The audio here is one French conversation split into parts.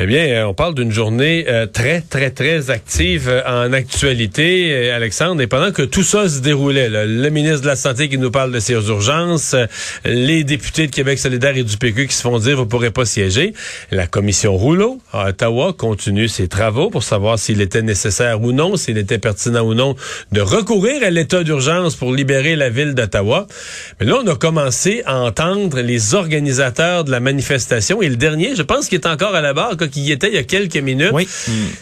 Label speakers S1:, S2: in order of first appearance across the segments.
S1: Eh bien, euh, on parle d'une journée euh, très, très, très active euh, en actualité, Alexandre. Et pendant que tout ça se déroulait, le ministre de la Santé qui nous parle de ces urgences, les députés de Québec solidaire et du PQ qui se font dire vous pourrez pas siéger, la commission Rouleau à Ottawa continue ses travaux pour savoir s'il était nécessaire ou non, s'il était pertinent ou non de recourir à l'état d'urgence pour libérer la ville d'Ottawa. Mais là, on a commencé à entendre les organisateurs de la manifestation et le dernier, je pense qu'il est encore à la barre, qui y était il y a quelques minutes. Oui.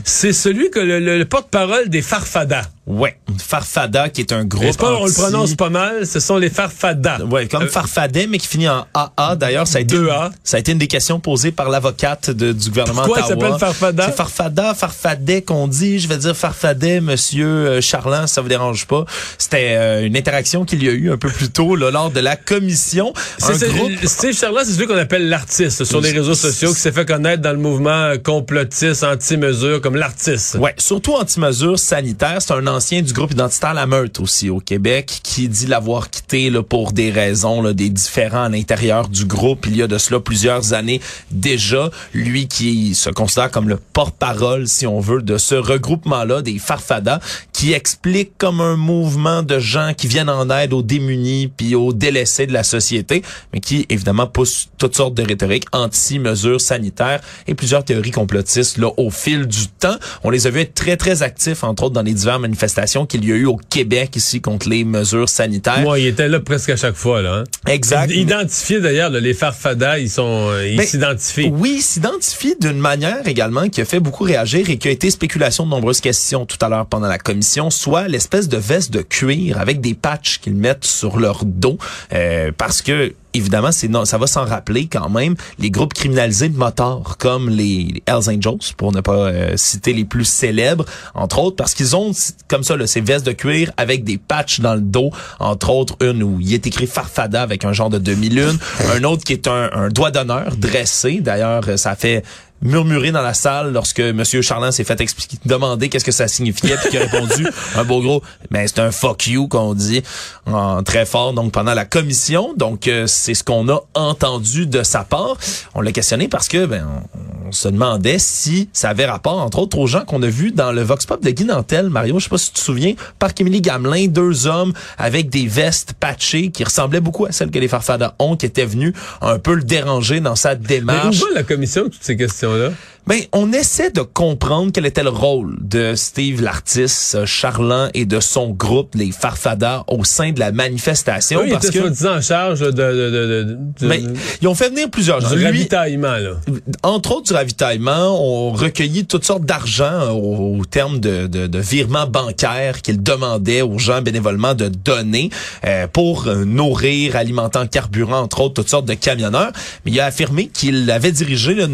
S1: C'est celui que le, porte-parole des Farfadas.
S2: Ouais, Farfada qui est un groupe. Pas,
S1: On le prononce pas mal? Ce sont les Farfadas.
S2: Ouais, comme euh, Farfadet, mais qui finit en AA. D'ailleurs, ça a été a ça a été une des questions posées par l'avocate du gouvernement
S1: Pourquoi il s'appelle Farfada
S2: C'est Farfada, Farfadet qu'on dit. Je vais dire Farfadet, Monsieur euh, Charland, ça vous dérange pas. C'était euh, une interaction qu'il y a eu un peu plus tôt là, lors de la commission.
S1: Steve Charland, c'est celui qu'on appelle l'artiste sur les réseaux sociaux, qui s'est fait connaître dans le mouvement complotiste anti-mesure comme l'artiste.
S2: Ouais, surtout anti-mesure sanitaire. C'est un ancien du groupe identitaire La Meute aussi au Québec qui dit l'avoir quitté là, pour des raisons là, des différents à l'intérieur du groupe. Il y a de cela plusieurs années déjà. Lui qui se considère comme le porte-parole, si on veut, de ce regroupement-là des Farfadas qui explique comme un mouvement de gens qui viennent en aide aux démunis puis aux délaissés de la société, mais qui évidemment pousse toutes sortes de rhétoriques anti-mesures sanitaires et plusieurs théories complotistes là au fil du temps. On les a vus être très très actifs entre autres dans les diverses manifestations qu'il y a eu au Québec ici contre les mesures sanitaires.
S1: Moi, il était là presque à chaque fois là. Hein?
S2: Exact.
S1: Identifié d'ailleurs, les farfadas, ils sont, euh, ils ben, s'identifient.
S2: Oui, s'identifient d'une manière également qui a fait beaucoup réagir et qui a été spéculation de nombreuses questions tout à l'heure pendant la commission, soit l'espèce de veste de cuir avec des patchs qu'ils mettent sur leur dos, euh, parce que évidemment, c'est non, ça va s'en rappeler quand même les groupes criminalisés de motards comme les Hells Angels, pour ne pas euh, citer les plus célèbres, entre autres, parce qu'ils ont comme ça là, ces vestes de cuir avec des patchs dans le dos, entre autres une où il est écrit Farfada avec un genre de demi-lune, un autre qui est un, un doigt d'honneur dressé. D'ailleurs, ça fait murmuré dans la salle lorsque Monsieur Charland s'est fait expliquer, demander qu'est-ce que ça signifiait, puis qu'il a répondu un beau gros, mais c'est un fuck you qu'on dit en très fort donc pendant la commission. Donc euh, c'est ce qu'on a entendu de sa part. On l'a questionné parce que ben on, se demandait si ça avait rapport entre autres aux gens qu'on a vus dans le Vox Pop de Guy Nantel, Mario, je sais pas si tu te souviens, par Émilie Gamelin, deux hommes avec des vestes patchées qui ressemblaient beaucoup à celles que les Farfadas ont, qui étaient venus un peu le déranger dans sa démarche.
S1: Mais où la commission toutes ces questions
S2: ben, on essaie de comprendre quel était le rôle de Steve l'artiste, Charlant et de son groupe, les Farfadas, au sein de la manifestation.
S1: Oui, parce que en charge de, de,
S2: ben, ils ont fait venir plusieurs gens.
S1: Du ravitaillement, là.
S2: Entre autres du ravitaillement, on recueilli toutes sortes d'argent au, terme de, de, virements bancaires qu'ils demandaient aux gens bénévolement de donner euh, pour euh, nourrir, alimenter en carburant, entre autres, toutes sortes de camionneurs. Mais il a affirmé qu'il avait dirigé le,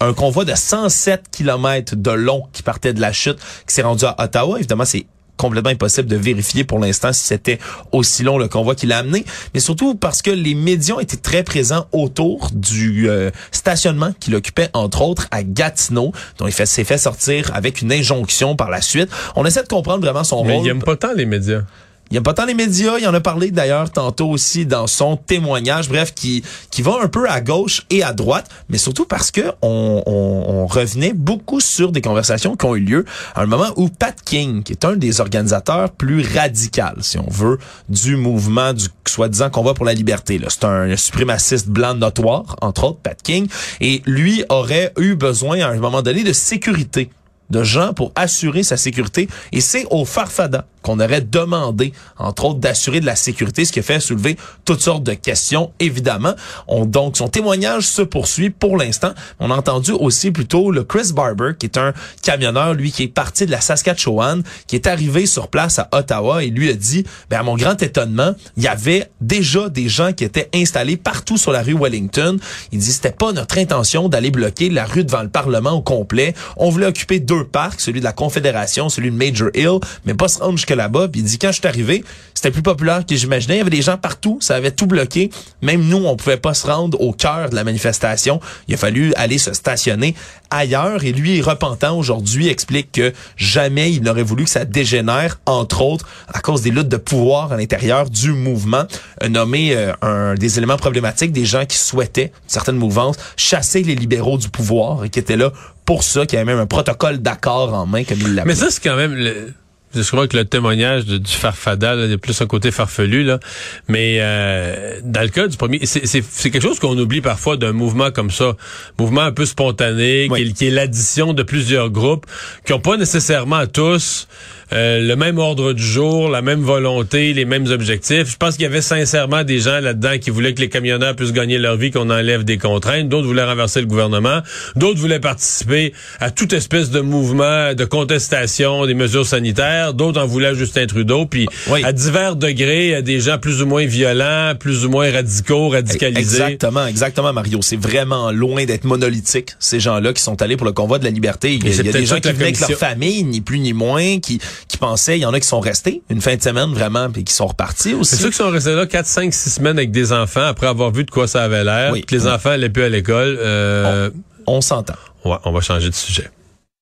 S2: un convoi de 107 km de long qui partait de la chute, qui s'est rendu à Ottawa. Évidemment, c'est complètement impossible de vérifier pour l'instant si c'était aussi long le convoi qu'il a amené, mais surtout parce que les médias étaient très présents autour du euh, stationnement qu'il occupait entre autres à Gatineau, dont il s'est fait sortir avec une injonction par la suite. On essaie de comprendre vraiment son
S1: mais
S2: rôle.
S1: Mais il aime pas tant les médias.
S2: Il n'y a pas tant les médias, il en a parlé d'ailleurs tantôt aussi dans son témoignage, bref, qui, qui va un peu à gauche et à droite, mais surtout parce que on, on, revenait beaucoup sur des conversations qui ont eu lieu à un moment où Pat King, qui est un des organisateurs plus radicaux, si on veut, du mouvement du soi-disant convoi pour la liberté. C'est un suprémaciste blanc notoire, entre autres, Pat King, et lui aurait eu besoin à un moment donné de sécurité de gens pour assurer sa sécurité. Et c'est au Farfada qu'on aurait demandé, entre autres, d'assurer de la sécurité, ce qui a fait soulever toutes sortes de questions, évidemment. On, donc, son témoignage se poursuit pour l'instant. On a entendu aussi plutôt le Chris Barber, qui est un camionneur, lui, qui est parti de la Saskatchewan, qui est arrivé sur place à Ottawa et lui a dit, ben, à mon grand étonnement, il y avait déjà des gens qui étaient installés partout sur la rue Wellington. Il dit, c'était pas notre intention d'aller bloquer la rue devant le Parlement au complet. On voulait occuper deux parcs, celui de la Confédération, celui de Major Hill, mais pas se rendre jusque là-bas. Puis il dit, quand je suis arrivé, c'était plus populaire que j'imaginais. Il y avait des gens partout, ça avait tout bloqué. Même nous, on pouvait pas se rendre au cœur de la manifestation. Il a fallu aller se stationner ailleurs. Et lui, repentant aujourd'hui, explique que jamais il n'aurait voulu que ça dégénère, entre autres, à cause des luttes de pouvoir à l'intérieur du mouvement. A nommé euh, un des éléments problématiques des gens qui souhaitaient, certaines mouvances, chasser les libéraux du pouvoir et qui étaient là pour ça, qui avait même un protocole d'accord en main, comme il l'appelait.
S1: Mais ça, c'est quand même... Le... Je crois que le témoignage de, du farfada, il y a plus un côté farfelu, là. Mais euh, dans le cas du premier, c'est quelque chose qu'on oublie parfois d'un mouvement comme ça. Mouvement un peu spontané, qui, qui, est l'addition de plusieurs groupes, qui n'ont pas nécessairement tous euh, le même ordre du jour, la même volonté, les mêmes objectifs. Je pense qu'il y avait sincèrement des gens là-dedans qui voulaient que les camionneurs puissent gagner leur vie, qu'on enlève des contraintes. D'autres voulaient renverser le gouvernement. D'autres voulaient participer à toute espèce de mouvement de contestation des mesures sanitaires. D'autres en voulaient Justin Trudeau. Puis à divers degrés, des gens plus ou moins violents, plus ou moins radicaux, radicalisés.
S2: Exactement, exactement, Mario. C'est vraiment loin d'être monolithique, ces gens-là qui sont allés pour le convoi de la liberté. Il y a, des gens qui venaient avec leur famille, ni plus ni moins, qui qui pensaient, il y en a qui sont restés une fin de semaine vraiment, puis qui sont repartis aussi.
S1: C'est ceux qui sont restés là 4, 5, 6 semaines avec des enfants après avoir vu de quoi ça avait l'air, que les enfants allaient plus à l'école.
S2: Euh... On, on s'entend.
S1: Ouais, on va changer de sujet.